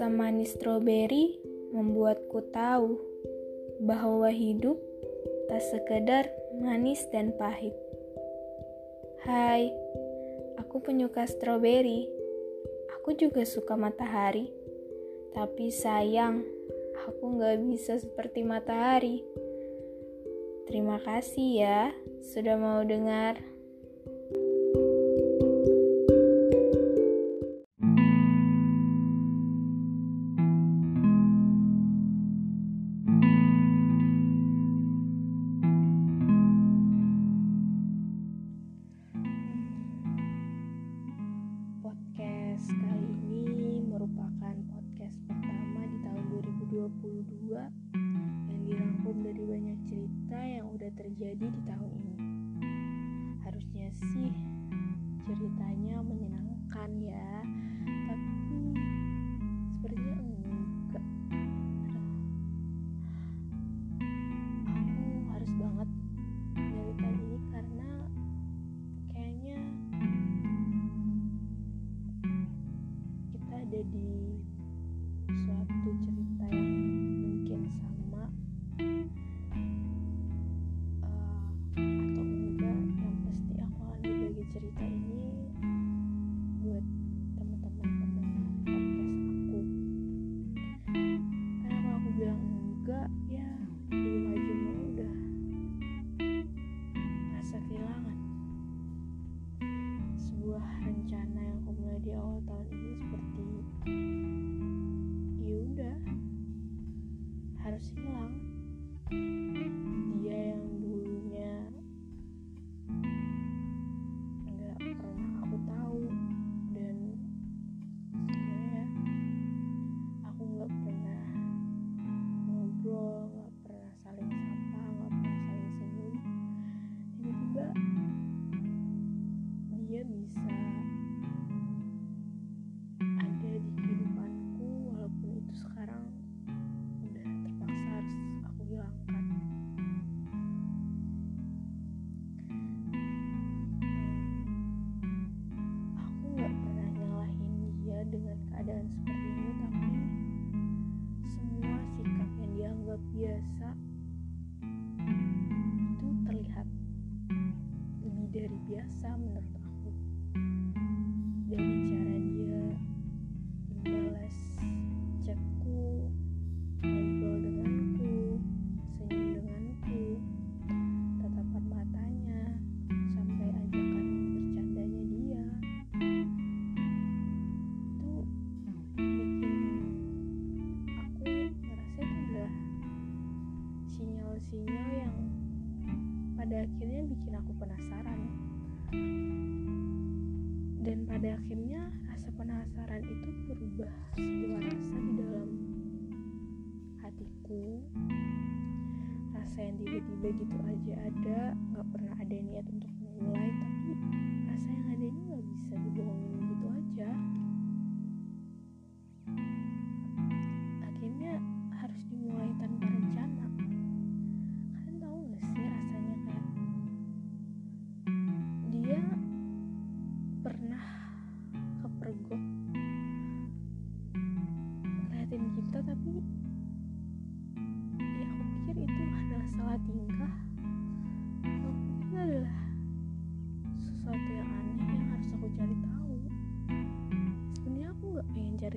Rasa manis stroberi membuatku tahu bahwa hidup tak sekedar manis dan pahit. Hai, aku penyuka stroberi. Aku juga suka matahari. Tapi sayang, aku gak bisa seperti matahari. Terima kasih ya sudah mau dengar. Yang dirangkum dari banyak cerita yang udah terjadi di tahun ini. Harusnya sih ceritanya menyenangkan ya, ada di suatu cerita yang biasa menurut aku. Dari cara dia membalas chatku ngobrol denganku senyum denganku tatapan matanya sampai ajakan bercandanya dia. Sinyal-sinyal yang pada akhirnya bikin aku penasaran dan pada akhirnya rasa penasaran itu berubah sebuah rasa di dalam hatiku. Rasa yang tiba-tiba gitu aja ada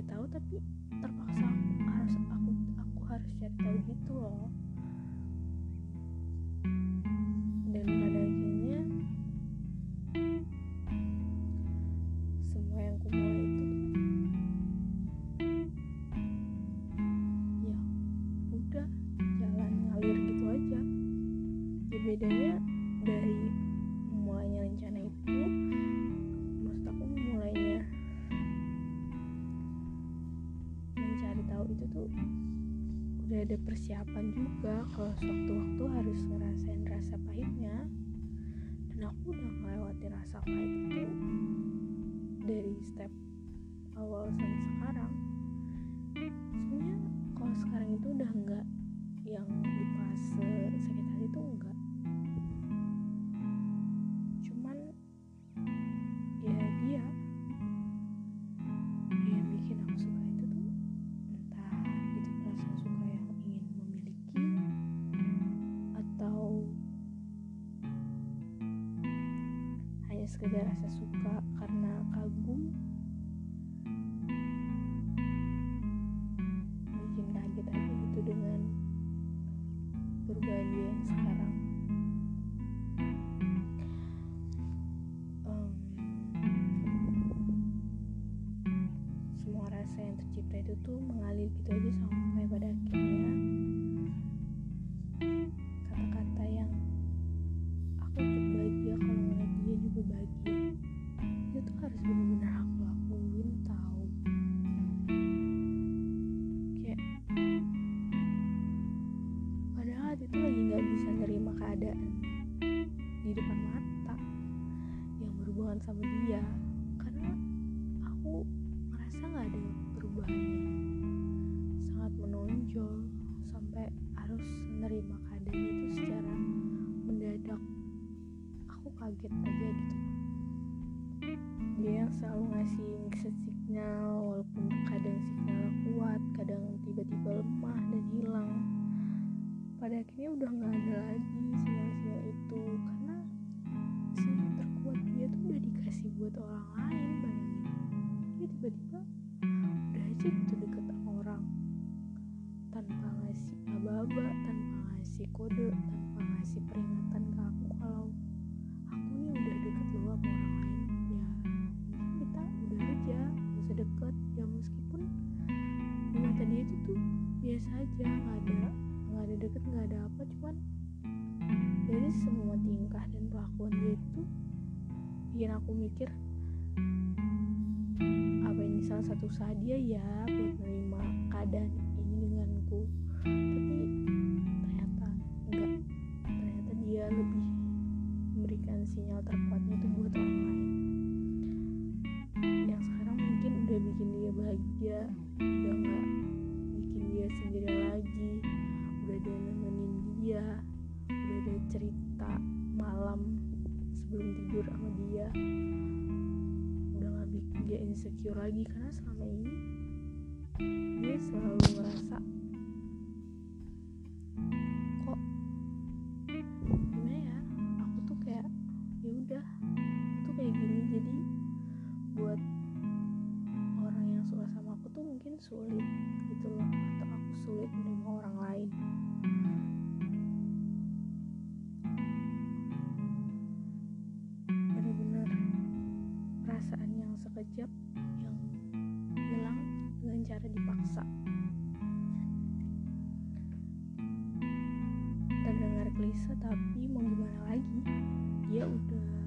tahu tapi terpaksa aku harus aku aku harus cari tahu gitu loh udah ada persiapan juga kalau sewaktu-waktu harus ngerasain rasa pahitnya. Dan aku udah melewati rasa pahit itu dari step awal sampai sekarang. Sebenarnya kalau sekarang itu udah enggak yang di fase sakit hati itu enggak sekedar rasa suka karena kagum. Bikin kaget aja gitu dengan perubahan dia yang sekarang. Um, semua rasa yang tercipta itu tuh mengalir gitu aja sampai pada akhirnya di depan mata yang berhubungan sama dia karena aku merasa nggak ada perubahan yang sangat menonjol sampai harus menerima keadaan itu secara mendadak. Aku kaget aja gitu. Dia yang selalu ngasih mixed signal walaupun kadang signal kuat kadang tiba-tiba lemah dan hilang. Pada akhirnya udah nggak ada lagi sinyal-sinyal buat orang lain bayangin. Dia tiba-tiba udah aja gitu deket orang. Tanpa ngasih aba-aba tanpa ngasih kode tanpa ngasih peringatan ke aku kalau aku nih udah deket loh sama orang lain. Ya mungkin kita udah aja gak usah deket. Ya meskipun di mata itu tuh biasa aja nggak ada nggak ada deket nggak ada apa cuman dari semua tingkah dan kelakuan dia itu bikin aku mikir apa ini salah satu usaha ya buat menerima keadaan ini denganku. Tapi ternyata enggak. Ternyata dia lebih memberikan sinyal terkuatnya itu buat orang lain. Yang sekarang mungkin udah bikin dia bahagia udah nggak bikin dia sendiri lagi. Udah ada nemenin dia udah ada cerita malam sebelum tidur sama dia. Udah nggak bikin dia insecure lagi karena selama ini dia selalu ngerasa yang sekejap yang hilang dengan cara dipaksa. Terdengar klise tapi mau gimana lagi? Dia udah